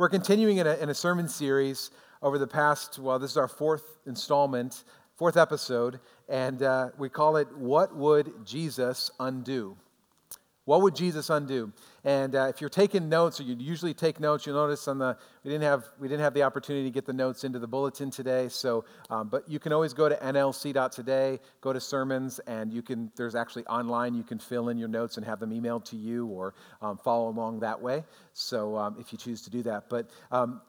We're continuing in a, in a sermon series over the past, well, this is our fourth installment, fourth episode, and uh, we call it What Would Jesus Undo? What would Jesus undo? And uh, if you're taking notes, or you usually take notes, you'll notice on the we didn't have we didn't have the opportunity to get the notes into the bulletin today. So, um, but you can always go to nlc.today, go to sermons, and you can. There's actually online you can fill in your notes and have them emailed to you, or um, follow along that way. So, um, if you choose to do that, but um,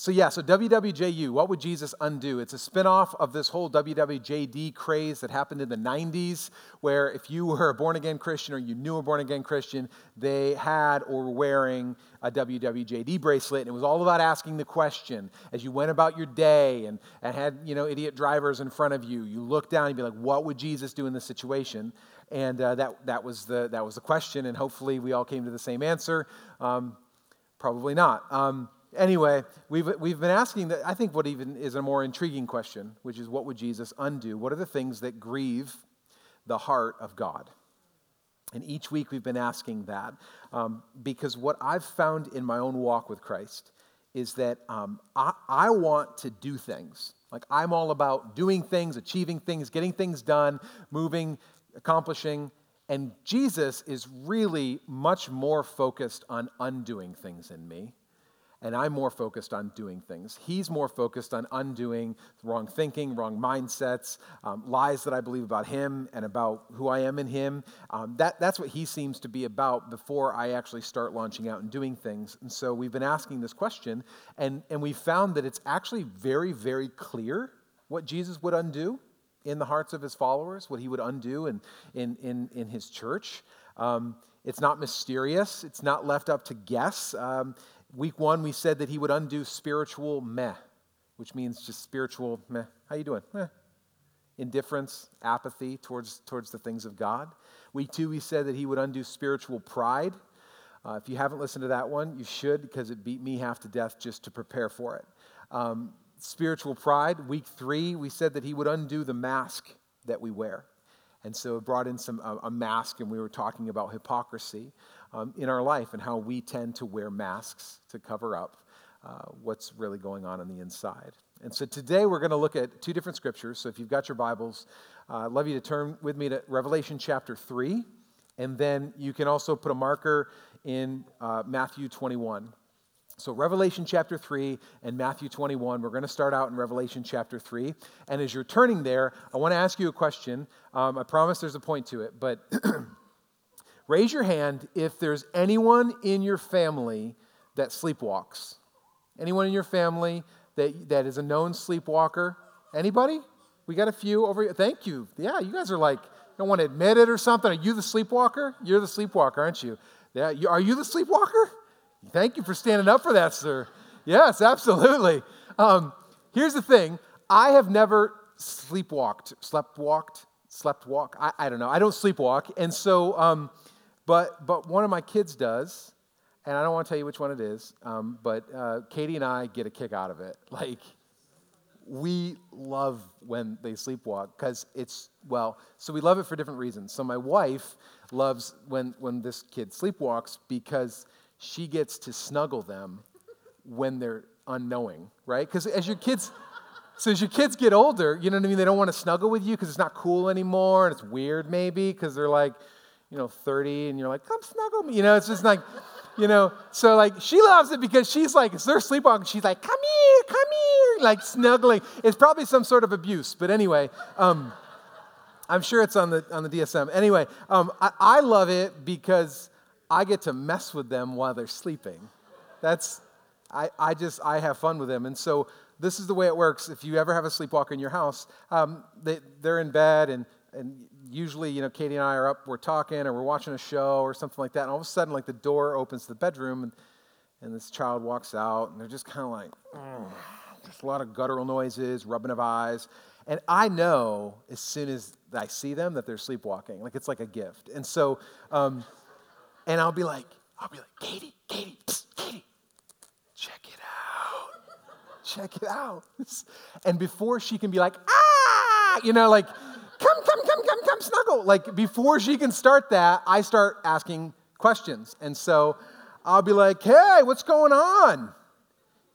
so, yeah, so WWJU, what would Jesus undo? It's a spinoff of this whole WWJD craze that happened in the 90s, where if you were a born again Christian or you knew a born again Christian, they had or were wearing a WWJD bracelet. And it was all about asking the question as you went about your day and, and had, you know, idiot drivers in front of you. You look down and you'd be like, what would Jesus do in this situation? And uh, that, that, was the, that was the question. And hopefully we all came to the same answer. Um, probably not. Um, Anyway, we've, we've been asking that, I think what even is a more intriguing question, which is what would Jesus undo? What are the things that grieve the heart of God? And each week we've been asking that um, because what I've found in my own walk with Christ is that um, I, I want to do things. Like I'm all about doing things, achieving things, getting things done, moving, accomplishing. And Jesus is really much more focused on undoing things in me and I'm more focused on doing things. He's more focused on undoing wrong thinking, wrong mindsets, um, lies that I believe about him and about who I am in him. Um, that, that's what he seems to be about before I actually start launching out and doing things. And so we've been asking this question, and, and we found that it's actually very, very clear what Jesus would undo in the hearts of his followers, what he would undo in, in, in, in his church. Um, it's not mysterious. It's not left up to guess. Um, Week one, we said that he would undo spiritual meh, which means just spiritual meh. How you doing? Meh. Indifference, apathy towards, towards the things of God. Week two, we said that he would undo spiritual pride. Uh, if you haven't listened to that one, you should because it beat me half to death just to prepare for it. Um, spiritual pride. Week three, we said that he would undo the mask that we wear. And so it brought in some, a mask, and we were talking about hypocrisy um, in our life and how we tend to wear masks to cover up uh, what's really going on on the inside. And so today we're going to look at two different scriptures. So if you've got your Bibles, uh, I'd love you to turn with me to Revelation chapter 3. And then you can also put a marker in uh, Matthew 21. So, Revelation chapter 3 and Matthew 21, we're going to start out in Revelation chapter 3. And as you're turning there, I want to ask you a question. Um, I promise there's a point to it, but Raise your hand if there's anyone in your family that sleepwalks. Anyone in your family that, that is a known sleepwalker? Anybody? We got a few over here. Thank you. Yeah, you guys are like, don't want to admit it or something. Are you the sleepwalker? You're the sleepwalker, aren't you? Yeah, you, are you the sleepwalker? Thank you for standing up for that, sir. Yes, absolutely. Um, here's the thing I have never sleepwalked, slept walked, slept walk. I, I don't know. I don't sleepwalk. And so, um, but, but one of my kids does, and I don't want to tell you which one it is, um, but uh, Katie and I get a kick out of it. Like, we love when they sleepwalk because it's, well, so we love it for different reasons. So my wife loves when, when this kid sleepwalks because she gets to snuggle them when they're unknowing, right? Because as your kids, so as your kids get older, you know what I mean? They don't want to snuggle with you because it's not cool anymore and it's weird maybe because they're like, you know, 30 and you're like, come snuggle me. You know, it's just like, you know, so like she loves it because she's like, it's their sleepwalking. She's like, come here, come here, like snuggling. It's probably some sort of abuse. But anyway, um, I'm sure it's on the, on the DSM. Anyway, um, I, I love it because I get to mess with them while they're sleeping. That's, I, I just, I have fun with them. And so this is the way it works. If you ever have a sleepwalker in your house, um, they, they're in bed and, and usually, you know, Katie and I are up, we're talking or we're watching a show or something like that, and all of a sudden, like the door opens to the bedroom, and, and this child walks out, and they're just kind of like, just a lot of guttural noises, rubbing of eyes. And I know as soon as I see them that they're sleepwalking. Like it's like a gift. And so, um, and I'll be like, I'll be like, Katie, Katie, psst, Katie, check it out. Check it out. And before she can be like, ah, you know, like, come, come, come, come, come, snuggle. Like before she can start that, I start asking questions. And so I'll be like, hey, what's going on?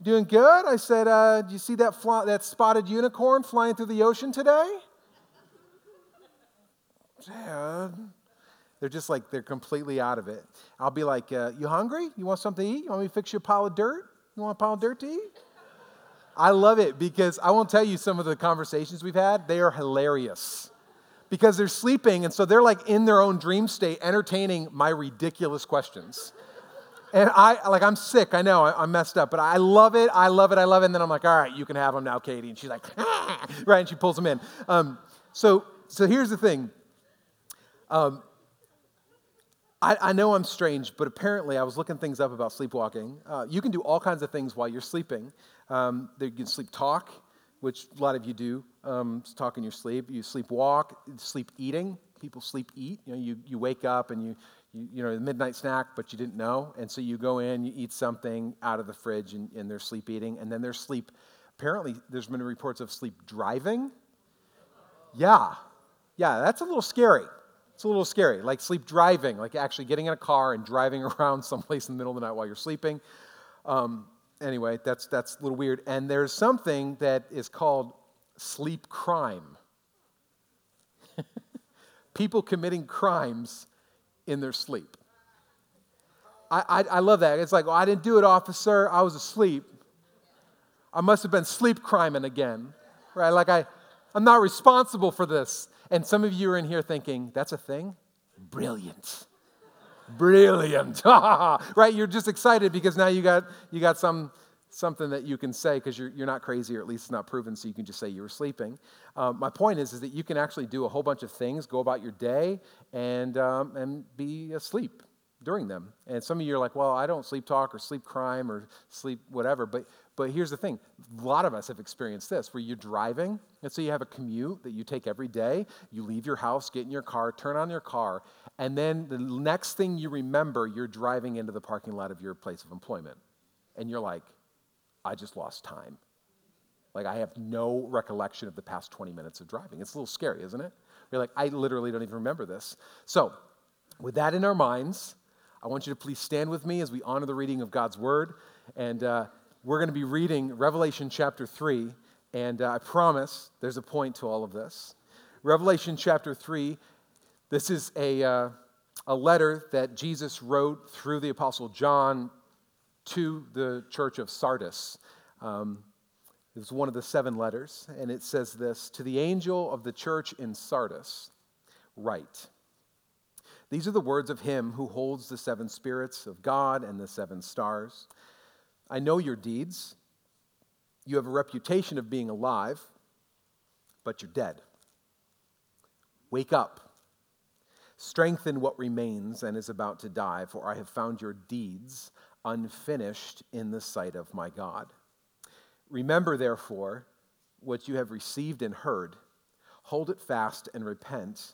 Doing good? I said, uh, Do you see that, that spotted unicorn flying through the ocean today? Yeah. They're just like, they're completely out of it. I'll be like, uh, You hungry? You want something to eat? You want me to fix you a pile of dirt? You want a pile of dirt to eat? I love it because I won't tell you some of the conversations we've had. They are hilarious because they're sleeping, and so they're like in their own dream state, entertaining my ridiculous questions. And I, like, I'm sick. I know I, am messed up, but I love it. I love it. I love it. And then I'm like, all right, you can have them now, Katie. And she's like, ah! right, and she pulls them in. Um, so, so here's the thing. Um, I, I, know I'm strange, but apparently I was looking things up about sleepwalking. Uh, you can do all kinds of things while you're sleeping. Um, you can sleep talk, which a lot of you do, um, talk in your sleep. You sleep walk, sleep eating. People sleep eat. You know, you, you wake up and you, you, you know, the midnight snack, but you didn't know. And so you go in, you eat something out of the fridge, and, and they're sleep eating. And then there's sleep, apparently, there's been reports of sleep driving. Yeah. Yeah, that's a little scary. It's a little scary, like sleep driving, like actually getting in a car and driving around someplace in the middle of the night while you're sleeping. Um, anyway, that's, that's a little weird. And there's something that is called sleep crime. People committing crimes in their sleep. I, I, I, love that. It's like, well, I didn't do it, officer. I was asleep. I must have been sleep criming again, right? Like, I, I'm not responsible for this. And some of you are in here thinking, that's a thing? Brilliant. Brilliant. right? You're just excited because now you got, you got some, something that you can say because you're, you're not crazy or at least it's not proven, so you can just say you were sleeping. Um, my point is, is that you can actually do a whole bunch of things, go about your day, and, um, and be asleep during them. And some of you are like, well, I don't sleep talk or sleep crime or sleep whatever. But, but here's the thing a lot of us have experienced this where you're driving, and so you have a commute that you take every day. You leave your house, get in your car, turn on your car, and then the next thing you remember, you're driving into the parking lot of your place of employment. And you're like, I just lost time. Like, I have no recollection of the past 20 minutes of driving. It's a little scary, isn't it? You're like, I literally don't even remember this. So, with that in our minds, I want you to please stand with me as we honor the reading of God's word. And uh, we're going to be reading Revelation chapter 3. And uh, I promise there's a point to all of this. Revelation chapter 3, this is a, uh, a letter that Jesus wrote through the Apostle John to the church of Sardis. Um, it's one of the seven letters, and it says this To the angel of the church in Sardis, write. These are the words of him who holds the seven spirits of God and the seven stars. I know your deeds. You have a reputation of being alive, but you're dead. Wake up. Strengthen what remains and is about to die, for I have found your deeds unfinished in the sight of my God. Remember, therefore, what you have received and heard. Hold it fast and repent.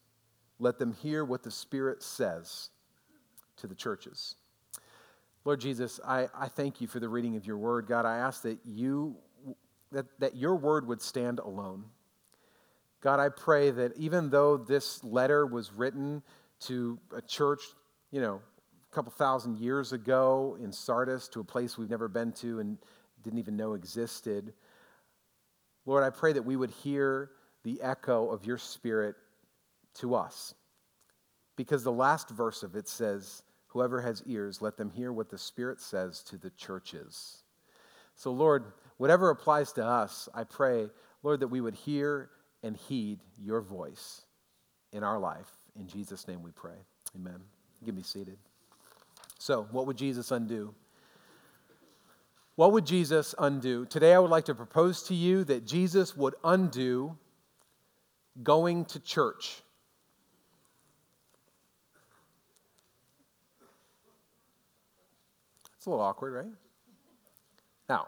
let them hear what the Spirit says to the churches. Lord Jesus, I, I thank you for the reading of your word. God, I ask that you that, that your word would stand alone. God, I pray that even though this letter was written to a church, you know, a couple thousand years ago in Sardis to a place we've never been to and didn't even know existed. Lord, I pray that we would hear the echo of your spirit to us. Because the last verse of it says, Whoever has ears, let them hear what the Spirit says to the churches. So, Lord, whatever applies to us, I pray, Lord, that we would hear and heed your voice in our life. In Jesus' name we pray. Amen. Give me seated. So, what would Jesus undo? What would Jesus undo? Today, I would like to propose to you that Jesus would undo going to church. It's a little awkward, right? Now,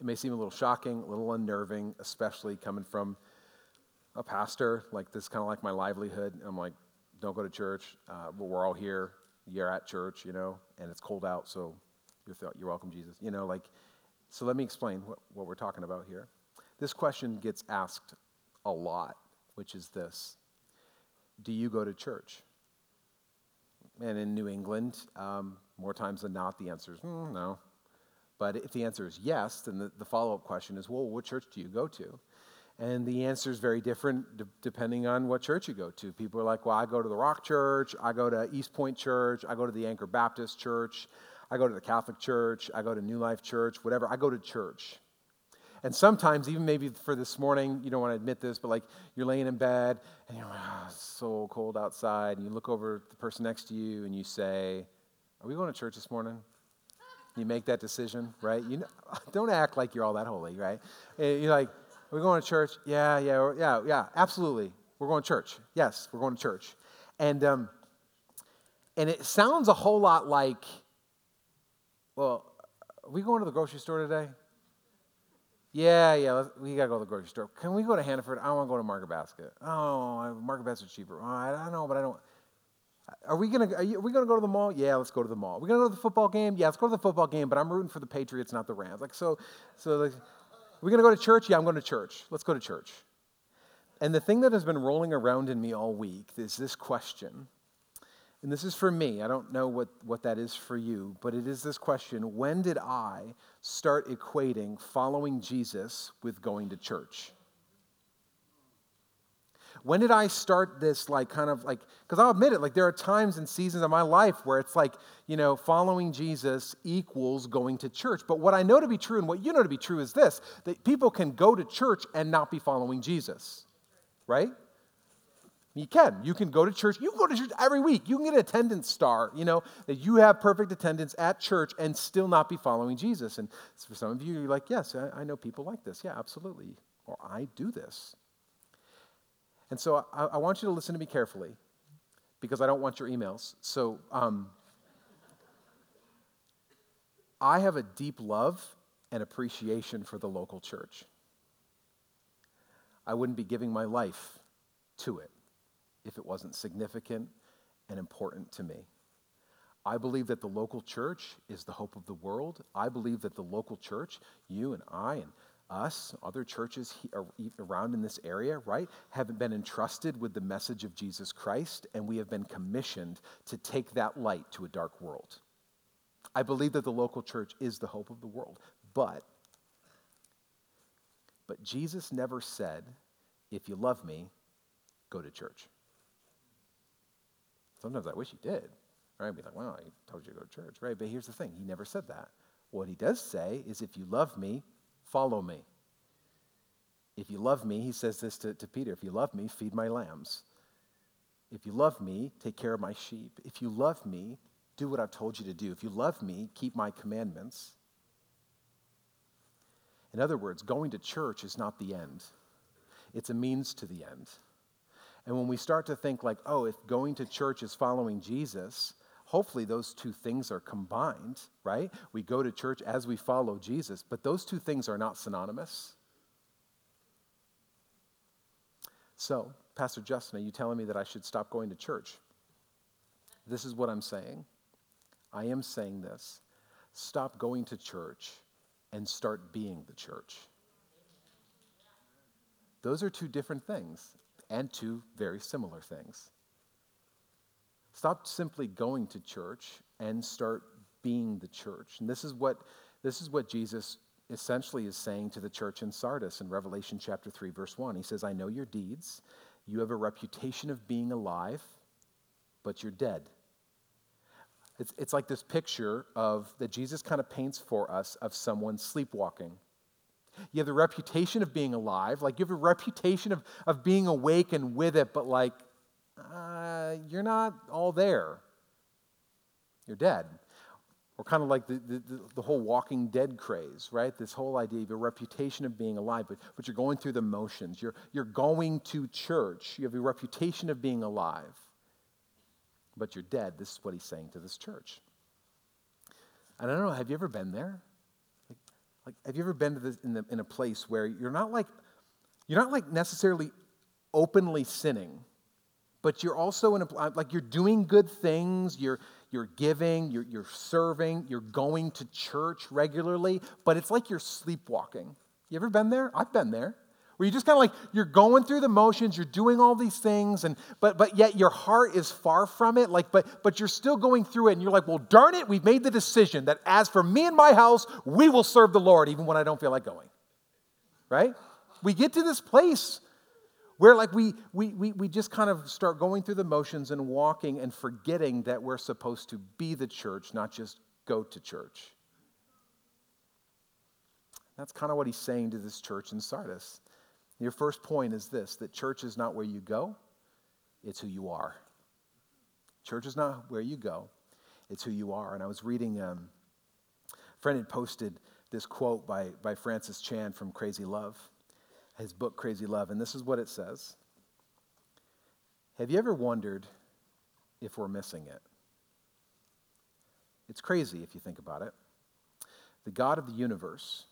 it may seem a little shocking, a little unnerving, especially coming from a pastor. Like, this kind of like my livelihood. I'm like, don't go to church. Uh, but we're all here. You're at church, you know, and it's cold out, so you're, you're welcome, Jesus. You know, like, so let me explain what, what we're talking about here. This question gets asked a lot, which is this Do you go to church? And in New England, um, more times than not, the answer is mm, no. But if the answer is yes, then the, the follow up question is, well, what church do you go to? And the answer is very different d- depending on what church you go to. People are like, well, I go to the Rock Church, I go to East Point Church, I go to the Anchor Baptist Church, I go to the Catholic Church, I go to New Life Church, whatever. I go to church. And sometimes, even maybe for this morning, you don't want to admit this, but like you're laying in bed and you're like, oh, it's so cold outside. And you look over at the person next to you and you say, Are we going to church this morning? You make that decision, right? You know, don't act like you're all that holy, right? Eh, you're like, Are we going to church? Yeah, yeah, yeah, yeah, absolutely. We're going to church. Yes, we're going to church. And, um, and it sounds a whole lot like, well, are we going to the grocery store today? Yeah, yeah, we got to go to the grocery store. Can we go to Hannaford? I want to go to Market Basket. Oh, Market Basket's cheaper. Oh, I, don't know, but I don't. Are we gonna? Are, you, are we gonna go to the mall? Yeah, let's go to the mall. Are we gonna go to the football game? Yeah, let's go to the football game. But I'm rooting for the Patriots, not the Rams. Like so, so. Like, are we gonna go to church? Yeah, I'm going to church. Let's go to church. And the thing that has been rolling around in me all week is this question and this is for me. I don't know what, what that is for you, but it is this question When did I start equating following Jesus with going to church? When did I start this, like, kind of like, because I'll admit it, like, there are times and seasons of my life where it's like, you know, following Jesus equals going to church. But what I know to be true and what you know to be true is this that people can go to church and not be following Jesus, right? You can. You can go to church. You can go to church every week. You can get an attendance star, you know, that you have perfect attendance at church and still not be following Jesus. And for some of you, you're like, yes, I, I know people like this. Yeah, absolutely. Or I do this. And so I, I, want you to listen to me carefully because I don't want your emails. So um, I have a deep love and appreciation for the local church. I wouldn't be giving my life to it if it wasn't significant and important to me. I believe that the local church is the hope of the world. I believe that the local church, you and I and us, other churches around in this area, right, have been entrusted with the message of Jesus Christ, and we have been commissioned to take that light to a dark world. I believe that the local church is the hope of the world, but but Jesus never said, if you love me, go to church. Sometimes I wish he did. Right? I'd be like, well, I told you to go to church. Right? But here's the thing he never said that. What he does say is, if you love me, follow me. If you love me, he says this to, to Peter if you love me, feed my lambs. If you love me, take care of my sheep. If you love me, do what I've told you to do. If you love me, keep my commandments. In other words, going to church is not the end, it's a means to the end. And when we start to think, like, oh, if going to church is following Jesus, hopefully those two things are combined, right? We go to church as we follow Jesus, but those two things are not synonymous. So, Pastor Justin, are you telling me that I should stop going to church? This is what I'm saying. I am saying this. Stop going to church and start being the church. Those are two different things and two very similar things. Stop simply going to church and start being the church. And this is what, this is what Jesus essentially is saying to the church in Sardis in Revelation chapter 3, verse 1. He says, I know your deeds. You have a reputation of being alive, but you're dead. It's, it's like this picture of that Jesus kind of paints for us of someone sleepwalking. You have the reputation of being alive, like you have a reputation of, of being awake and with it, but like uh, you're not all there. You're dead. Or kind of like the, the, the, whole walking dead craze, right? This whole idea of a reputation of being alive, but, but you're going through the motions. You're, you're going to church. You have a reputation of being alive, but you're dead. This is what he's saying to this church. And I don't know, have you ever been there? Like, Like, have you ever been to this in, the, in a place where you're not like, you're not like necessarily openly sinning, but you're also in a, like you're doing good things, you're, you're giving, you're, you're serving, you're going to church regularly, but it's like you're sleepwalking. You ever been there? I've been there. Where you just kind of like you're going through the motions, you're doing all these things, and but but yet your heart is far from it. Like, but but you're still going through it, and you're like, well, darn it, we've made the decision that as for me and my house, we will serve the Lord, even when I don't feel like going. Right? We get to this place where like we, we, we, we just kind of start going through the motions and walking and forgetting that we're supposed to be the church, not just go to church. That's kind of what he's saying to this church in Sardis. Your first point is this that church is not where you go, it's who you are. Church is not where you go, it's who you are. And I was reading, um, a friend had posted this quote by, by Francis Chan from Crazy Love his book, Crazy Love, and this is what it says Have you ever wondered if we're missing it? It's crazy if you think about it. The God of the universe,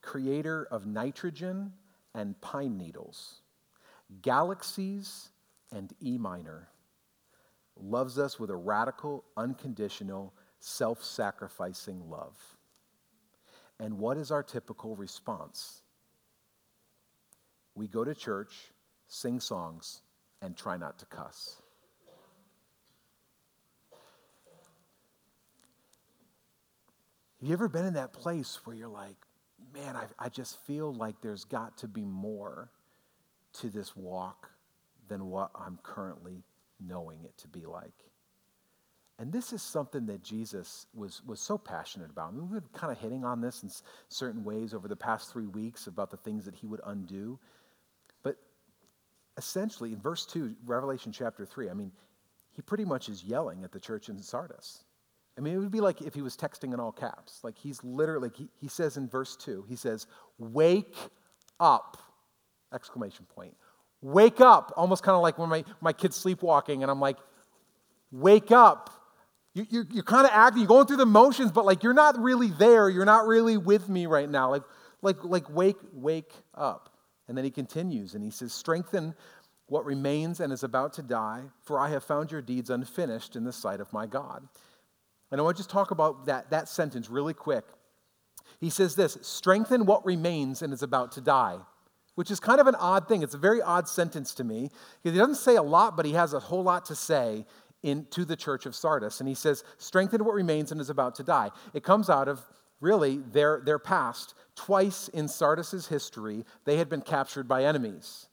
creator of nitrogen and pine needles, galaxies and E minor, loves us with a radical, unconditional, self sacrificing love. And what is our typical response? We go to church, sing songs, and try not to cuss. Have you ever been in that place where you're like, man, I, I just feel like there's got to be more to this walk than what I'm currently knowing it to be like? And this is something that Jesus was, was so passionate about. I mean, we've been kind of hitting on this in certain ways over the past three weeks about the things that he would undo essentially, in verse 2, Revelation chapter 3, I mean, he pretty much is yelling at the church in Sardis. I mean, it would be like if he was texting in all caps. Like he's literally, he, he says in verse 2, he says, Wake up! Exclamation point. Wake up! Almost kind of like when my, my kid's sleepwalking and I'm like, Wake up! You, you're, you're kind of acting, you're going through the motions, but like you're not really there. You're not really with me right now. Like, like, like wake, wake up. And then he continues and he says, Strengthen what remains and is about to die, for I have found your deeds unfinished in the sight of my God. And I want to just talk about that, that sentence really quick. He says this strengthen what remains and is about to die, which is kind of an odd thing. It's a very odd sentence to me because he doesn't say a lot, but he has a whole lot to say in, to the church of Sardis. And he says, strengthen what remains and is about to die. It comes out of really their, their past. Twice in Sardis's history, they had been captured by enemies.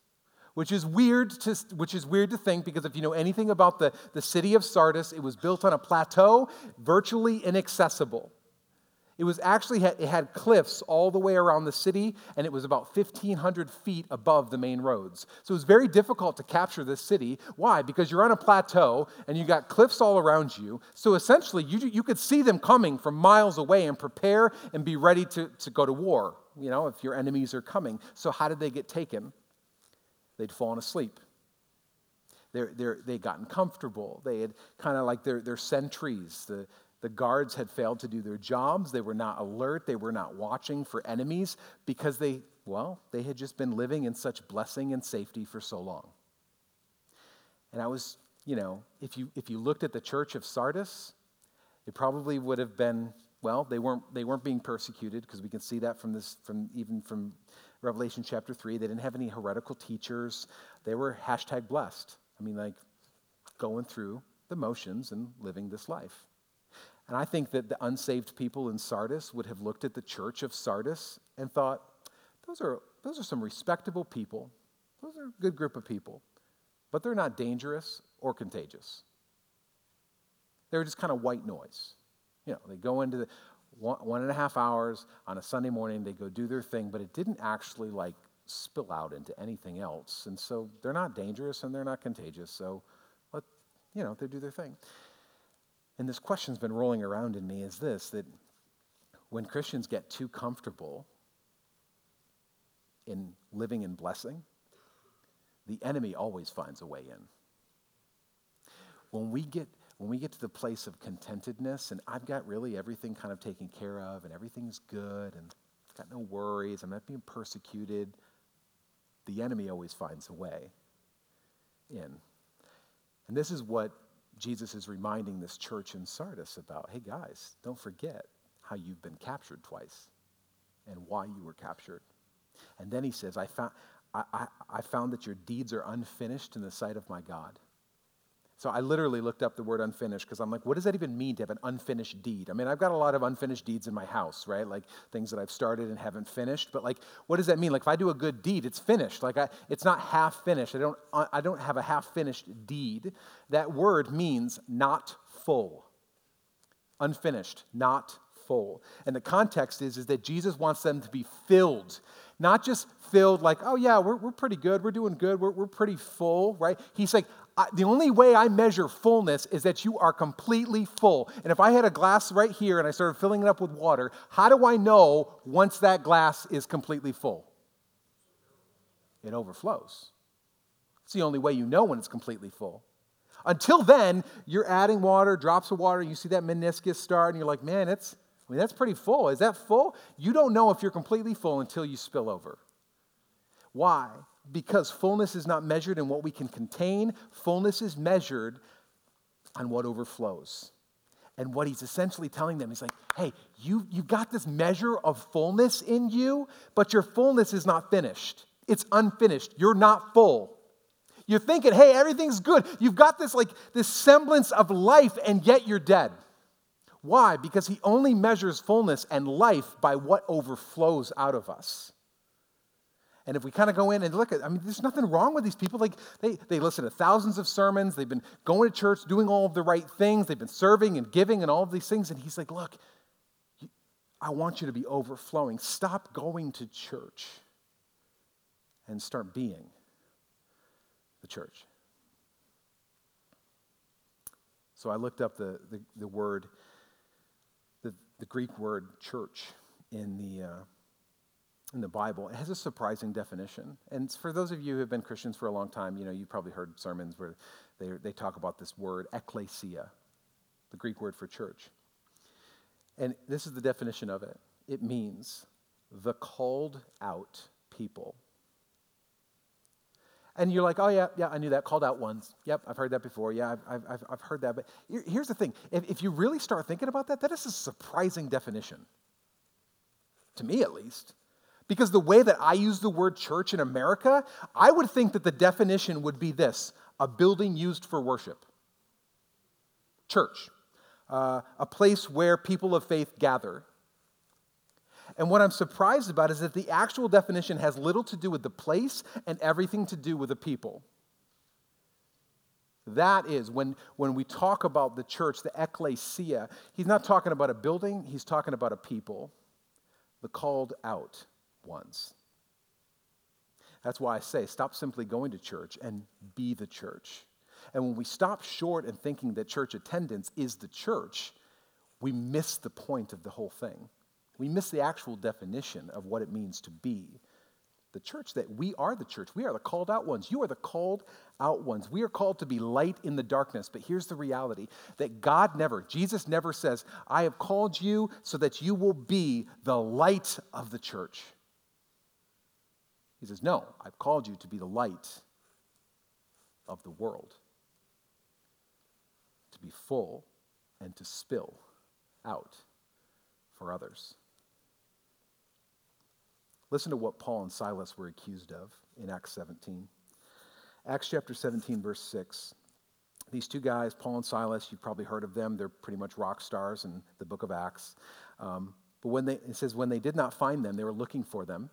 Which is weird to, which is weird to think because if you know anything about the, the city of Sardis, it was built on a plateau, virtually inaccessible. It was actually, it had cliffs all the way around the city, and it was about 1,500 feet above the main roads. So it was very difficult to capture this city. Why? Because you're on a plateau and you got cliffs all around you. So essentially, you, you could see them coming from miles away and prepare and be ready to, to go to war, you know, if your enemies are coming. So how did they get taken? They'd fallen asleep. They're, they're, they'd gotten comfortable. They had kind of like their, their sentries, the, the guards had failed to do their jobs. They were not alert. They were not watching for enemies because they, well, they had just been living in such blessing and safety for so long. And I was, you know, if you, if you looked at the church of Sardis, it probably would have been, well, they weren't, they weren't being persecuted because we can see that from this, from even from Revelation chapter 3. They didn't have any heretical teachers. They were hashtag blessed. I mean, like going through the motions and living this life. And I think that the unsaved people in Sardis would have looked at the church of Sardis and thought, those are, those are some respectable people. Those are a good group of people. But they're not dangerous or contagious. They're just kind of white noise. You know, they go into the one, one and a half hours on a Sunday morning, they go do their thing, but it didn't actually like spill out into anything else. And so they're not dangerous and they're not contagious. So let, you know, they do their thing. And this question's been rolling around in me is this that when Christians get too comfortable in living in blessing, the enemy always finds a way in. When we get when we get to the place of contentedness and I've got really everything kind of taken care of and everything's good and got no worries, I'm not being persecuted. The enemy always finds a way in. And this is what Jesus is reminding this church in Sardis about. Hey, guys, don't forget how you've been captured twice and why you were captured. And then he says, I found, I, I, I found that your deeds are unfinished in the sight of my God. So I literally looked up the word unfinished because I'm like, what does that even mean to have an unfinished deed? I mean, I've got a lot of unfinished deeds in my house, right? Like things that I've started and haven't finished. But like, what does that mean? Like, if I do a good deed, it's finished. Like, I, it's not half finished. I don't, I don't have a half finished deed. That word means not full, unfinished, not full. And the context is, is that Jesus wants them to be filled not just filled like, oh, yeah, we're, we're pretty good, we're doing good, we're, we're pretty full, right? He's like, the only way I measure fullness is that you are completely full. And if I had a glass right here and I started filling it up with water, how do I know once that glass is completely full? It overflows. It's the only way you know when it's completely full. Until then, you're adding water, drops of water, you see that meniscus start, and you're like, man, it's, I mean, that's pretty full. Is that full? You don't know if you're completely full until you spill over. Why? Because fullness is not measured in what we can contain, fullness is measured on what overflows. And what he's essentially telling them is like, hey, you, you got this measure of fullness in you, but your fullness is not finished. It's unfinished. You're not full. You're thinking, hey, everything's good. You've got this like this semblance of life, and yet you're dead. Why? Because he only measures fullness and life by what overflows out of us. And if we kind of go in and look at, I mean, there's nothing wrong with these people. Like they, they listen to thousands of sermons, they've been going to church, doing all of the right things, they've been serving and giving and all of these things. And he's like, look, I want you to be overflowing. Stop going to church and start being the church. So I looked up the, the, the word the the Greek word church in the, uh, in the Bible. It has a surprising definition. And for those of you who have been Christians for a long time, you know, you've probably heard sermons where they, they talk about this word, ekklesia, the Greek word for church. And this is the definition of it it means the called out people. And you're like, oh, yeah, yeah, I knew that. Called out ones. Yep, I've heard that before. Yeah, I've, I've, I've heard that. But here's the thing if, if you really start thinking about that, that is a surprising definition. To me, at least. Because the way that I use the word church in America, I would think that the definition would be this a building used for worship. Church, uh, a place where people of faith gather. And what I'm surprised about is that the actual definition has little to do with the place and everything to do with the people. That is, when, when we talk about the church, the ecclesia, he's not talking about a building, he's talking about a people, the called out ones. That's why I say stop simply going to church and be the church. And when we stop short and thinking that church attendance is the church, we miss the point of the whole thing. We miss the actual definition of what it means to be the church, that we are the church. We are the called out ones. You are the called out ones. We are called to be light in the darkness. But here's the reality that God never, Jesus never says, I have called you so that you will be the light of the church. He says, No, I've called you to be the light of the world, to be full and to spill out for others. Listen to what Paul and Silas were accused of in Acts 17. Acts chapter 17, verse 6. These two guys, Paul and Silas, you've probably heard of them. They're pretty much rock stars in the book of Acts. Um, but when they, it says, when they did not find them, they were looking for them.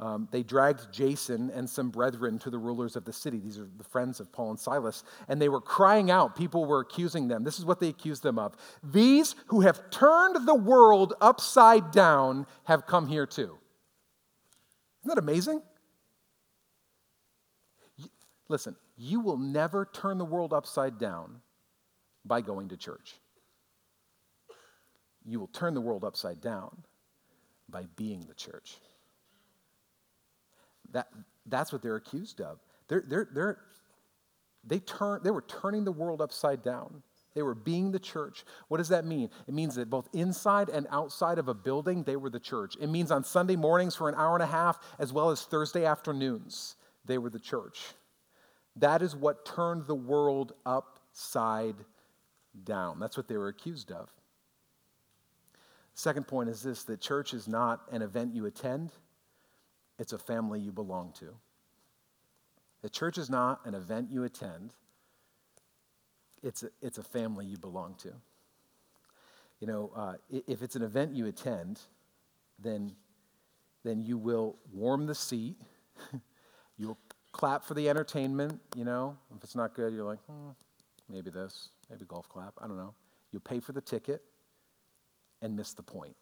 Um, they dragged Jason and some brethren to the rulers of the city. These are the friends of Paul and Silas. And they were crying out. People were accusing them. This is what they accused them of. These who have turned the world upside down have come here too. Isn't that amazing? Listen, you will never turn the world upside down by going to church. You will turn the world upside down by being the church. That, that's what they're accused of. They're, they're, they're, they, turn, they were turning the world upside down They were being the church. What does that mean? It means that both inside and outside of a building, they were the church. It means on Sunday mornings for an hour and a half, as well as Thursday afternoons, they were the church. That is what turned the world upside down. That's what they were accused of. Second point is this that church is not an event you attend, it's a family you belong to. The church is not an event you attend, it's a, it's a family you belong to. You know, uh, if it's an event you attend, then, then you will warm the seat, you'll clap for the entertainment, you know. If it's not good, you're like, hmm, maybe this, maybe golf clap, I don't know. You'll pay for the ticket and miss the point.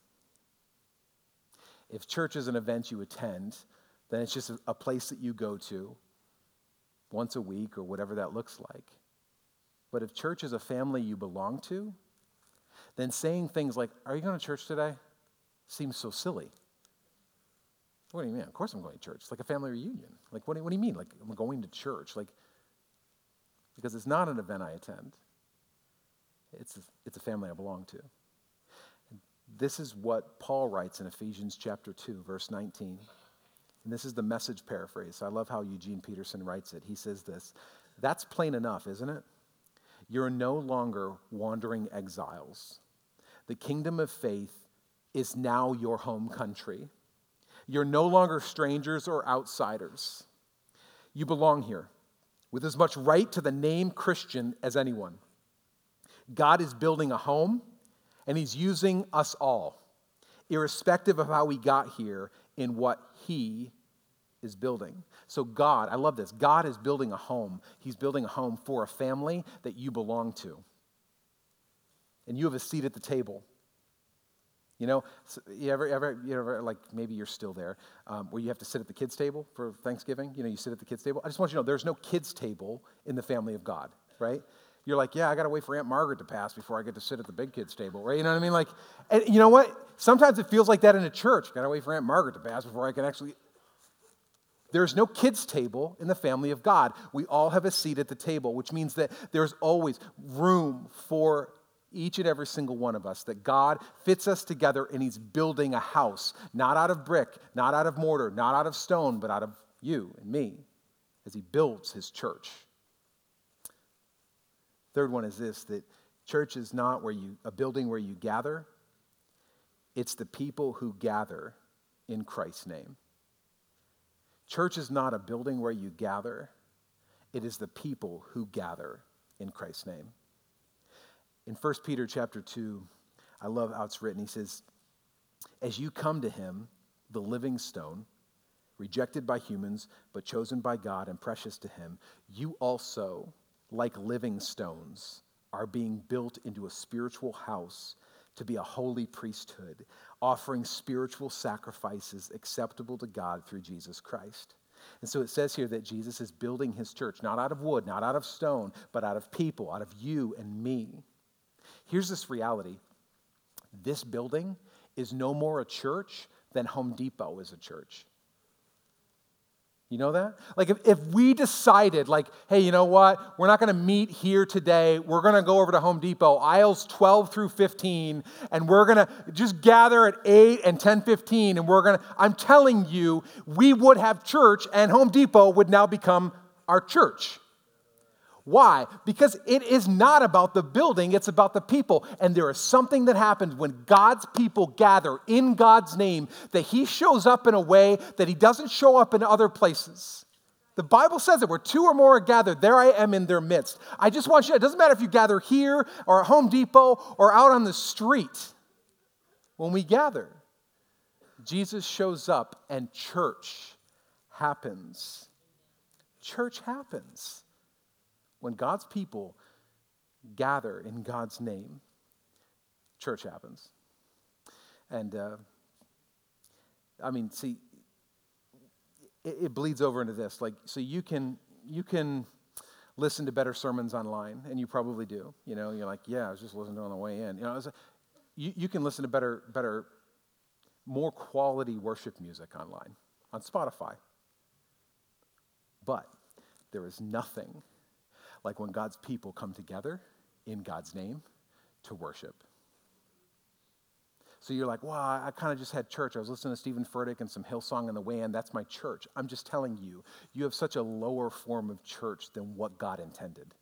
If church is an event you attend, then it's just a place that you go to once a week or whatever that looks like. But if church is a family you belong to, then saying things like, Are you going to church today? seems so silly. What do you mean? Of course I'm going to church. It's like a family reunion. Like, what do, what do you mean? Like, I'm going to church? Like, because it's not an event I attend, it's a, it's a family I belong to. This is what Paul writes in Ephesians chapter 2, verse 19. And this is the message paraphrase. I love how Eugene Peterson writes it. He says this That's plain enough, isn't it? You're no longer wandering exiles. The kingdom of faith is now your home country. You're no longer strangers or outsiders. You belong here with as much right to the name Christian as anyone. God is building a home and He's using us all, irrespective of how we got here, in what He is building. So, God, I love this. God is building a home. He's building a home for a family that you belong to. And you have a seat at the table. You know, you ever, ever, you ever, like maybe you're still there, um, where you have to sit at the kids' table for Thanksgiving. You know, you sit at the kids' table. I just want you to know there's no kids' table in the family of God, right? You're like, yeah, I got to wait for Aunt Margaret to pass before I get to sit at the big kids table, right? You know what I mean? Like, and you know what? Sometimes it feels like that in a church. Got to wait for Aunt Margaret to pass before I can actually. There's no kids table in the family of God. We all have a seat at the table, which means that there's always room for each and every single one of us, that God fits us together and He's building a house, not out of brick, not out of mortar, not out of stone, but out of you and me, as He builds His church. Third one is this that church is not where you a building where you gather. It's the people who gather in Christ's name. Church is not a building where you gather. It is the people who gather in Christ's name. In 1 Peter chapter 2, I love how it's written. He says, As you come to him, the living stone, rejected by humans, but chosen by God and precious to him, you also like living stones, are being built into a spiritual house to be a holy priesthood, offering spiritual sacrifices acceptable to God through Jesus Christ. And so it says here that Jesus is building his church, not out of wood, not out of stone, but out of people, out of you and me. Here's this reality this building is no more a church than Home Depot is a church. You know that? Like, if, if we decided, like, hey, you know what? We're not going to meet here today. We're going to go over to Home Depot, aisles 12 through 15, and we're going to just gather at 8 and 10 15, and we're going to, I'm telling you, we would have church, and Home Depot would now become our church. Why? Because it is not about the building, it's about the people. And there is something that happens when God's people gather in God's name that He shows up in a way that He doesn't show up in other places. The Bible says that where two or more are gathered, there I am in their midst. I just want you, it doesn't matter if you gather here or at Home Depot or out on the street. When we gather, Jesus shows up and church happens. Church happens. When God's people gather in God's name, church happens. And uh, I mean, see, it, it, bleeds over into this. Like, so you can you can listen to better sermons online, and you probably do. You know, you're like, yeah, I was just listening on the way in. You know, you, you can listen to better better, more quality worship music online on Spotify. But there is nothing like when God's people come together in God's name to worship. So you're like, well, I kind of just had church. I was listening to Steven Furtick and some Hillsong on the way in. That's my church. I'm just telling you, you have such a lower form of church than what God intended.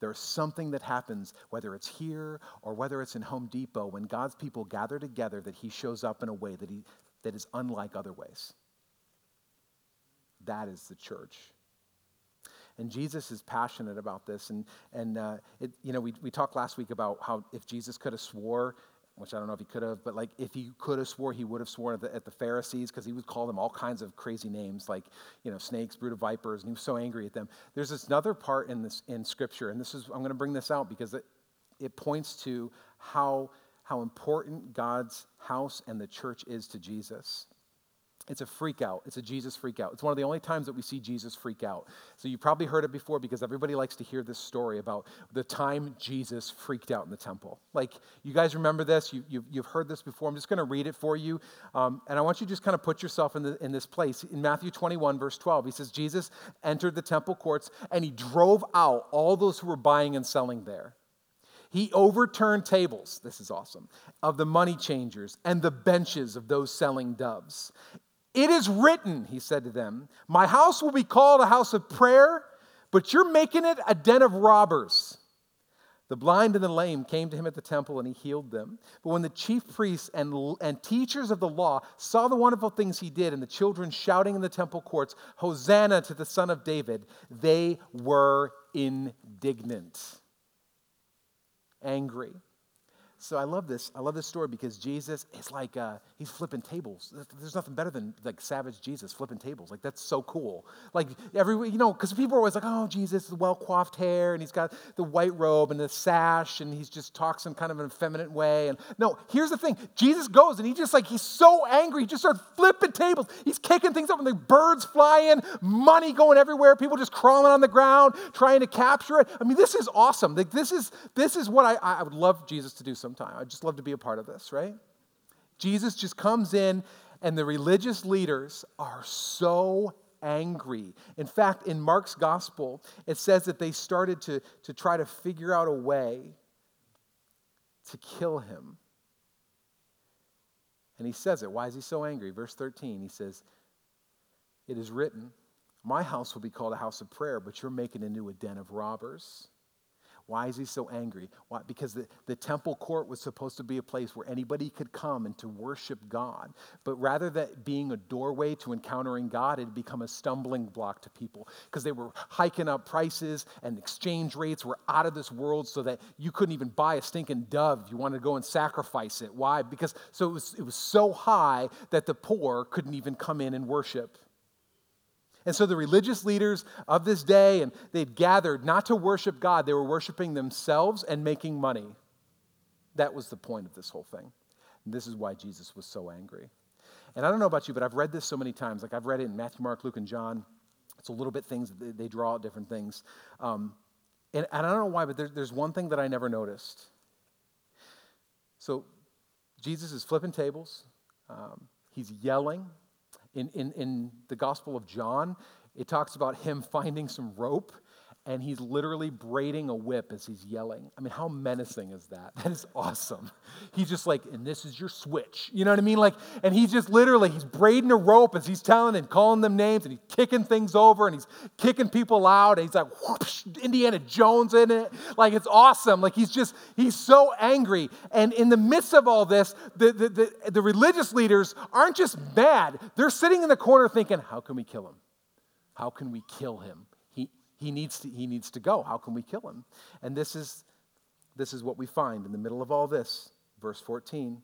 There's something that happens, whether it's here or whether it's in Home Depot, when God's people gather together, that He shows up in a way that, he, that is unlike other ways. That is the church. And Jesus is passionate about this. And, and uh, it, you know, we, we talked last week about how if Jesus could have swore which I don't know if he could have, but like if he could have swore, he would have sworn at the, at the Pharisees because he would call them all kinds of crazy names like, you know, snakes, brood of vipers, and he was so angry at them. There's this another part in this in Scripture, and this is I'm going to bring this out because it it points to how how important God's house and the church is to Jesus. It's a freak out. It's a Jesus freak out. It's one of the only times that we see Jesus freak out. So you probably heard it before because everybody likes to hear this story about the time Jesus freaked out in the temple. Like, you guys remember this? You, you, have heard this before. I'm just going to read it for you. Um, and I want you to just kind of put yourself in, the, in this place. In Matthew 21, verse 12, he says, Jesus entered the temple courts and he drove out all those who were buying and selling there. He overturned tables, this is awesome, of the money changers and the benches of those selling doves. It is written, he said to them, My house will be called a house of prayer, but you're making it a den of robbers. The blind and the lame came to him at the temple and he healed them. But when the chief priests and, and teachers of the law saw the wonderful things he did and the children shouting in the temple courts, Hosanna to the Son of David, they were indignant, angry. So I love this. I love this story because Jesus is like uh, he's flipping tables. There's nothing better than like savage Jesus flipping tables. Like that's so cool. Like every you know because people are always like, oh Jesus, the well coiffed hair and he's got the white robe and the sash and he's just talks in kind of an effeminate way. And no, here's the thing: Jesus goes and he just like he's so angry, he just starts flipping tables. He's kicking things up and the birds flying, money going everywhere, people just crawling on the ground trying to capture it. I mean, this is awesome. Like this is this is what I, I would love Jesus to do some sometime. I'd just love to be a part of this, right? Jesus just comes in, and the religious leaders are so angry. In fact, in Mark's gospel, it says that they started to, to try to figure out a way to kill him. And he says it. Why is he so angry? Verse 13, he says, It is written, My house will be called a house of prayer, but you're making it into a den of robbers. Why is he so angry? Why? Because the, the temple court was supposed to be a place where anybody could come and to worship God. But rather than being a doorway to encountering God, it had become a stumbling block to people because they were hiking up prices and exchange rates were out of this world so that you couldn't even buy a stinking dove if you wanted to go and sacrifice it. Why? Because so it was, it was so high that the poor couldn't even come in and worship. And so the religious leaders of this day, and they'd gathered not to worship God, they were worshiping themselves and making money. That was the point of this whole thing. And this is why Jesus was so angry. And I don't know about you, but I've read this so many times. Like I've read it in Matthew, Mark, Luke, and John. It's a little bit things, they draw out different things. Um, and, and, I don't know why, but there, there's one thing that I never noticed. So Jesus is flipping tables, um, he's yelling, in, in, in the Gospel of John, it talks about him finding some rope and he's literally braiding a whip as he's yelling. I mean, how menacing is that? That is awesome. He's just like, and this is your switch. You know what I mean? Like, and he's just literally, he's braiding a rope as he's telling and calling them names and he's kicking things over and he's kicking people out and he's like, whoosh, Indiana Jones in it. Like, it's awesome. Like, he's just, he's so angry. And in the midst of all this, the, the, the, the religious leaders aren't just mad, they're sitting in the corner thinking, how can we kill him? How can we kill him? He needs to, he needs to go. How can we kill him? And this is, this is what we find in the middle of all this. Verse 14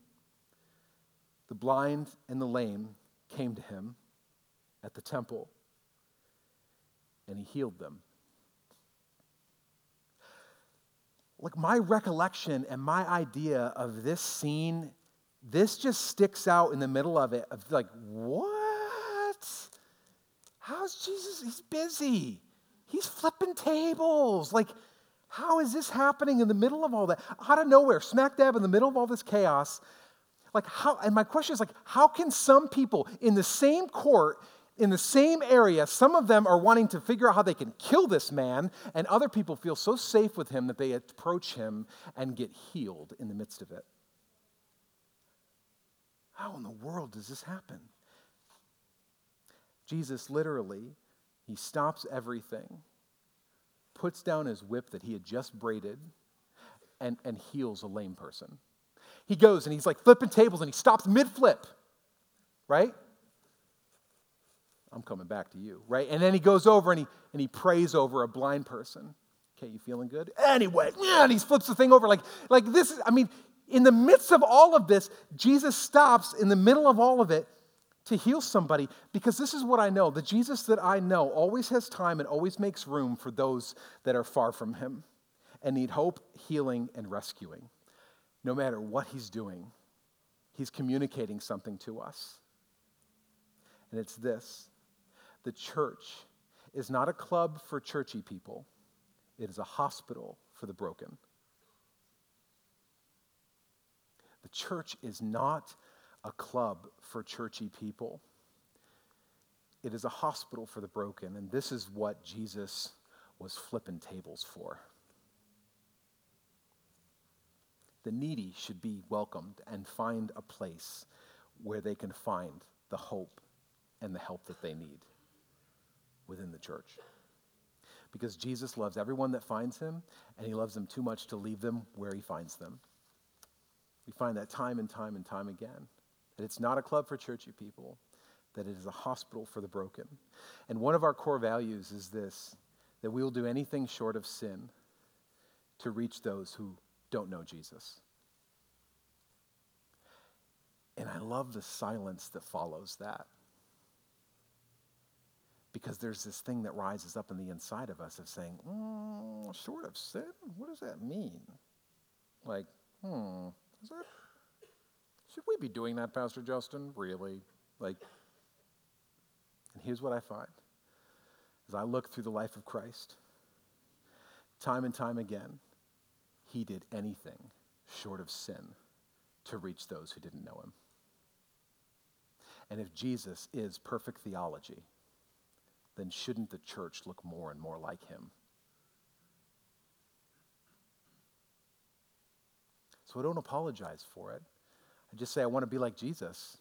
The blind and the lame came to him at the temple, and he healed them. Like my recollection and my idea of this scene, this just sticks out in the middle of it of like, what? How's Jesus? He's busy. He's flipping tables. Like, how is this happening in the middle of all that? Out of nowhere, smack dab in the middle of all this chaos. Like, how, and my question is like, how can some people in the same court in the same area, some of them are wanting to figure out how they can kill this man, and other people feel so safe with him that they approach him and get healed in the midst of it. How in the world does this happen? Jesus literally, he stops everything, puts down his whip that he had just braided, and, and heals a lame person. He goes and he's like flipping tables and he stops mid flip, right? I'm coming back to you, right? And then he goes over and he, and he prays over a blind person. Okay, you feeling good? Anyway, yeah, and he flips the thing over like, like this is, I mean, in the midst of all of this, Jesus stops in the middle of all of it to heal somebody because this is what I know. The Jesus that I know always has time and always makes room for those that are far from him and need hope, healing, and rescuing. No matter what he's doing, he's communicating something to us. And it's this the church is not a club for churchy people, it is a hospital for the broken. The church is not a club for churchy people. It is a hospital for the broken, and this is what Jesus was flipping tables for. The needy should be welcomed and find a place where they can find the hope and the help that they need within the church. Because Jesus loves everyone that finds him, and he loves them too much to leave them where he finds them. We find that time and time and time again. That it's not a club for churchy people, that it is a hospital for the broken. And one of our core values is this that we will do anything short of sin to reach those who don't know Jesus. And I love the silence that follows that. Because there's this thing that rises up in the inside of us of saying, mm, short of sin? What does that mean? Like, hmm, is that, should we be doing that, Pastor Justin? Really? Like, and here's what I find as I look through the life of Christ, time and time again, he did anything short of sin to reach those who didn't know him. And if Jesus is perfect theology, then shouldn't the church look more and more like him? So I don't apologize for it. I just say I want to be like Jesus.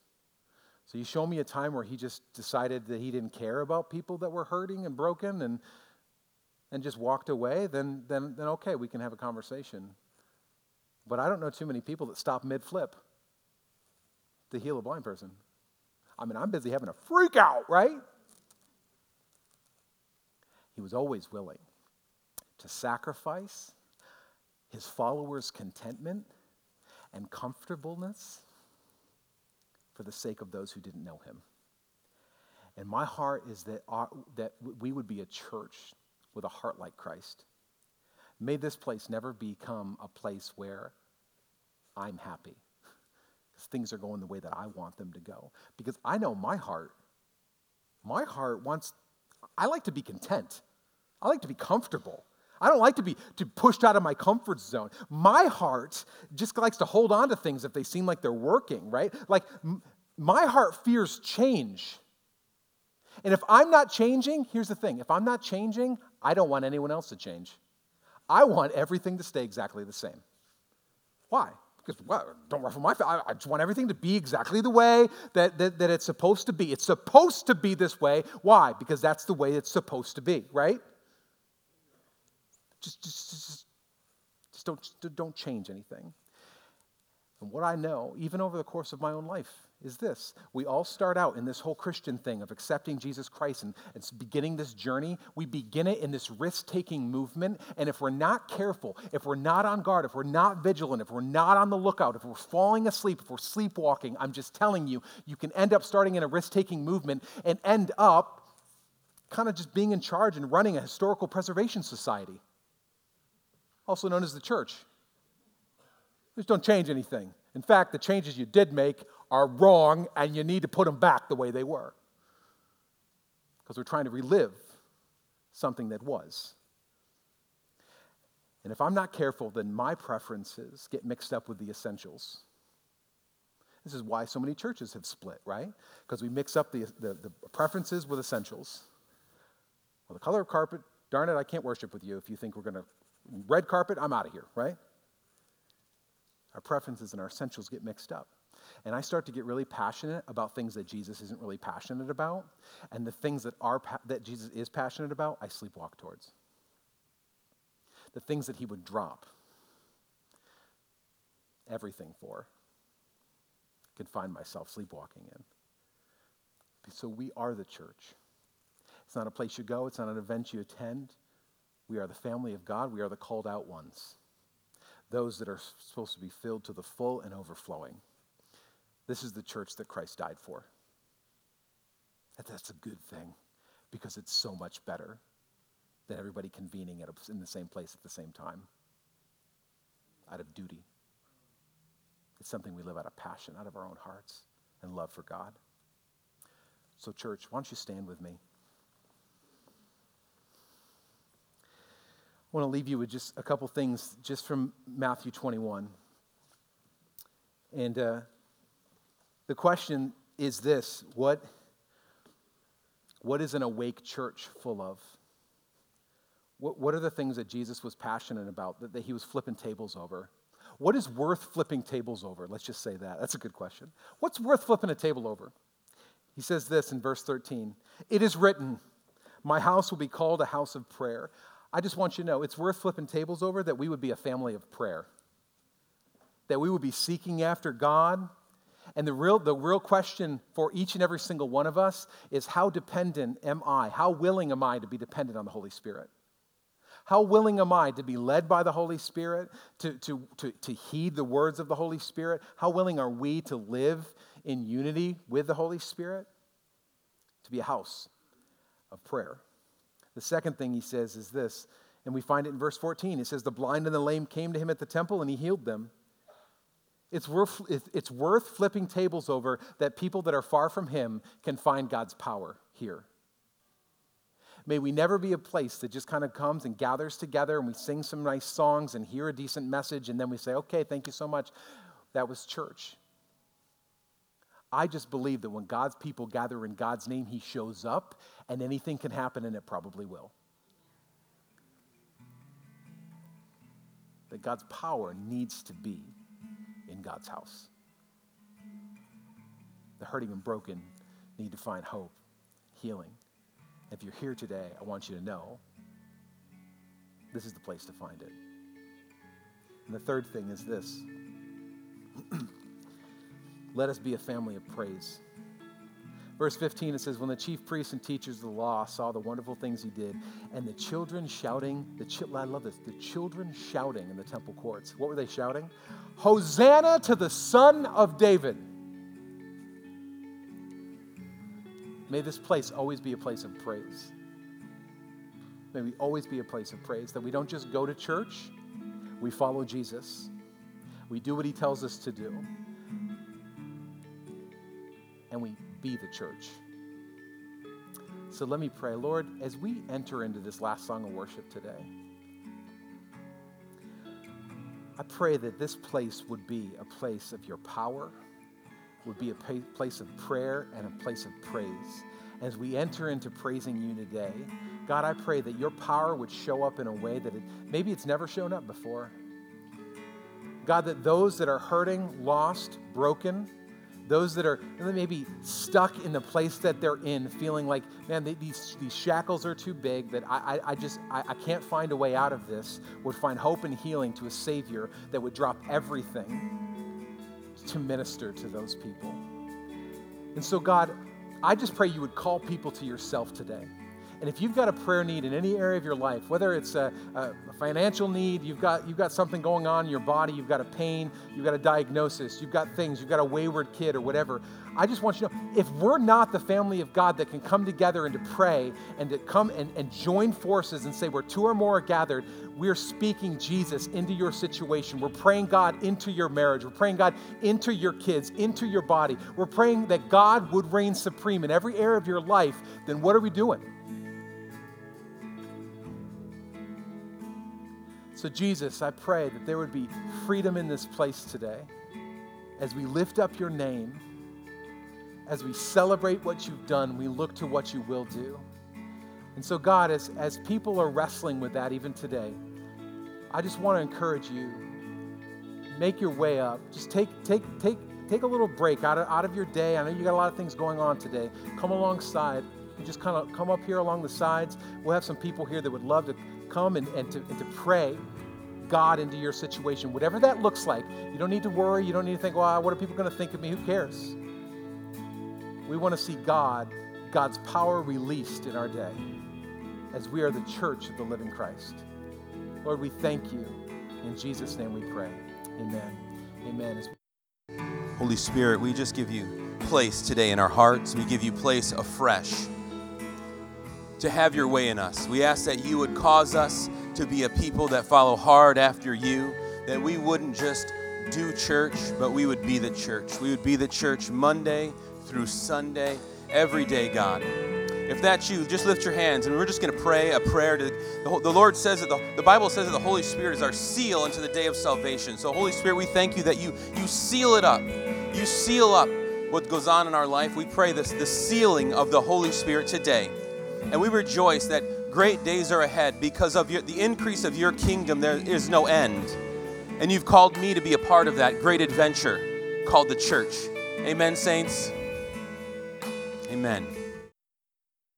So you show me a time where he just decided that he didn't care about people that were hurting and broken and and just walked away, then then then okay, we can have a conversation. But I don't know too many people that stop mid-flip to heal a blind person. I mean, I'm busy having a freak out, right? He was always willing to sacrifice his followers' contentment and comfortableness for the sake of those who didn't know him. And my heart is that, our, that we would be a church with a heart like Christ. May this place never become a place where I'm happy because things are going the way that I want them to go. Because I know my heart, my heart wants, I like to be content, I like to be comfortable. I don't like to be to pushed out of my comfort zone. My heart just likes to hold on to things if they seem like they're working, right? Like m- my heart fears change. And if I'm not changing, here's the thing if I'm not changing, I don't want anyone else to change. I want everything to stay exactly the same. Why? Because, well, don't ruffle my feathers. I just want everything to be exactly the way that, that, that it's supposed to be. It's supposed to be this way. Why? Because that's the way it's supposed to be, right? Just, just, just, just don't, don't change anything. And what I know, even over the course of my own life, is this. We all start out in this whole Christian thing of accepting Jesus Christ and it's beginning this journey. We begin it in this risk taking movement. And if we're not careful, if we're not on guard, if we're not vigilant, if we're not on the lookout, if we're falling asleep, if we're sleepwalking, I'm just telling you, you can end up starting in a risk taking movement and end up kind of just being in charge and running a historical preservation society also known as the church. Just don't change anything. In fact, the changes you did make are wrong and you need to put them back the way they were. Because we're trying to relive something that was. And if I'm not careful, then my preferences get mixed up with the essentials. This is why so many churches have split, right? Because we mix up the, the, the, preferences with essentials. Well, the color of carpet, darn it, I can't worship with you if you think we're going to. Red carpet, I'm out of here, right? Our preferences and our essentials get mixed up. And I start to get really passionate about things that Jesus isn't really passionate about. And the things that, are, that Jesus is passionate about, I sleepwalk towards. The things that he would drop everything for, I could find myself sleepwalking in. So we are the church. It's not a place you go, it's not an event you attend. We are the family of God, we are the called out ones, those that are supposed to be filled to the full and overflowing. This is the church that Christ died for. That's a good thing because it's so much better than everybody convening at a, in the same place at the same time out of duty. It's something we live out of passion, out of our own hearts, and love for God. So, church, why don't you stand with me? I want to leave you with just a couple things just from Matthew 21. And uh, the question is this what, what is an awake church full of? What, what are the things that Jesus was passionate about, that, that he was flipping tables over? What is worth flipping tables over? Let's just say that. That's a good question. What's worth flipping a table over? He says this in verse 13 It is written, My house will be called a house of prayer. I just want you to know it's worth flipping tables over that we would be a family of prayer, that we would be seeking after God. And the real, the real question for each and every single one of us is how dependent am I? How willing am I to be dependent on the Holy Spirit? How willing am I to be led by the Holy Spirit, to, to, to, to heed the words of the Holy Spirit? How willing are we to live in unity with the Holy Spirit? To be a house of prayer. The second thing he says is this, and we find it in verse 14. It says, The blind and the lame came to him at the temple, and he healed them. It's worth, it's worth flipping tables over that people that are far from him can find God's power here. May we never be a place that just kind of comes and gathers together and we sing some nice songs and hear a decent message and then we say, okay, thank you so much. That was church. I just believe that when God's people gather in God's name, He shows up and anything can happen and it probably will. That God's power needs to be in God's house. The hurting and broken need to find hope, healing. If you're here today, I want you to know this is the place to find it. And the third thing is this let us be a family of praise. Verse 15, it says, When the chief priests and teachers of the law saw the wonderful things he did, and the children shouting, the chi- I love this, the children shouting in the temple courts. What were they shouting? Hosanna to the Son of David. May this place always be a place of praise. May we always be a place of praise, that we don't just go to church, we follow Jesus. We do what he tells us to do. And we be the church. So let me pray. Lord, as we enter into this last song of worship today, I pray that this place would be a place of your power would be a place of prayer and a place of praise. As we enter into praising you today, God, I pray that your power would show up in a way that it, maybe it's never shown up before. God, that those that are hurting, lost, broken, those that are maybe stuck in the place that they're in, feeling like, man, they, these, these shackles are too big, that I, I, I just, I, I can't find a way out of this, would find hope and healing to a Savior that would drop everything to minister to those people. And so, God, I just pray you would call people to yourself today. And if you've got a prayer need in any area of your life, whether it's a, a, financial need, you've got, you've got something going on in your body, you've got a pain, you've got a diagnosis, you've got things, you've got a wayward kid or whatever, I just want you to know if we're not the family of God that can come together and to pray and to come and, and join forces and say, where two or more are gathered, we're speaking Jesus into your situation. We're praying God into your marriage. We're praying God into your kids, into your body. We're praying that God would reign supreme in every area of your life. Then what are we doing? So, Jesus, I pray that there would be freedom in this place today. as we lift up your name, as we celebrate what you've done, we look to what you will do. And so, God, as, as people are wrestling with that even today, I just want to encourage you make your way up. Just take, take, take, take a little break out of, out of your day. I know you got a lot of things going on today. Come alongside. You just kind of come up here along the sides. We'll have some people here that would love to come and, and, to, and to pray God into your situation, whatever that looks like. You don't need to worry. You don't need to think, well, what are people going to think of me? Who cares? We want to see God, God's power released in our day as we are the church of the living Christ. Lord, we thank you. In Jesus' name we pray. Amen. Amen. Holy Spirit, we just give you place today in our hearts. We give you place afresh to have your way in us. We ask that you would cause us to be a people that follow hard after you, that we wouldn't just do church, but we would be the church. We would be the church Monday through Sunday, every day, God. If that's you, just lift your hands and we're just going to pray a prayer to the, the Lord says that the, the Bible says that the Holy Spirit is our seal into the day of salvation. So Holy Spirit, we thank you that you you seal it up. You seal up what goes on in our life. We pray this the sealing of the Holy Spirit today. And we rejoice that great days are ahead because of your, the increase of your kingdom there is no end. And you've called me to be a part of that great adventure called the church. Amen, saints. Amen.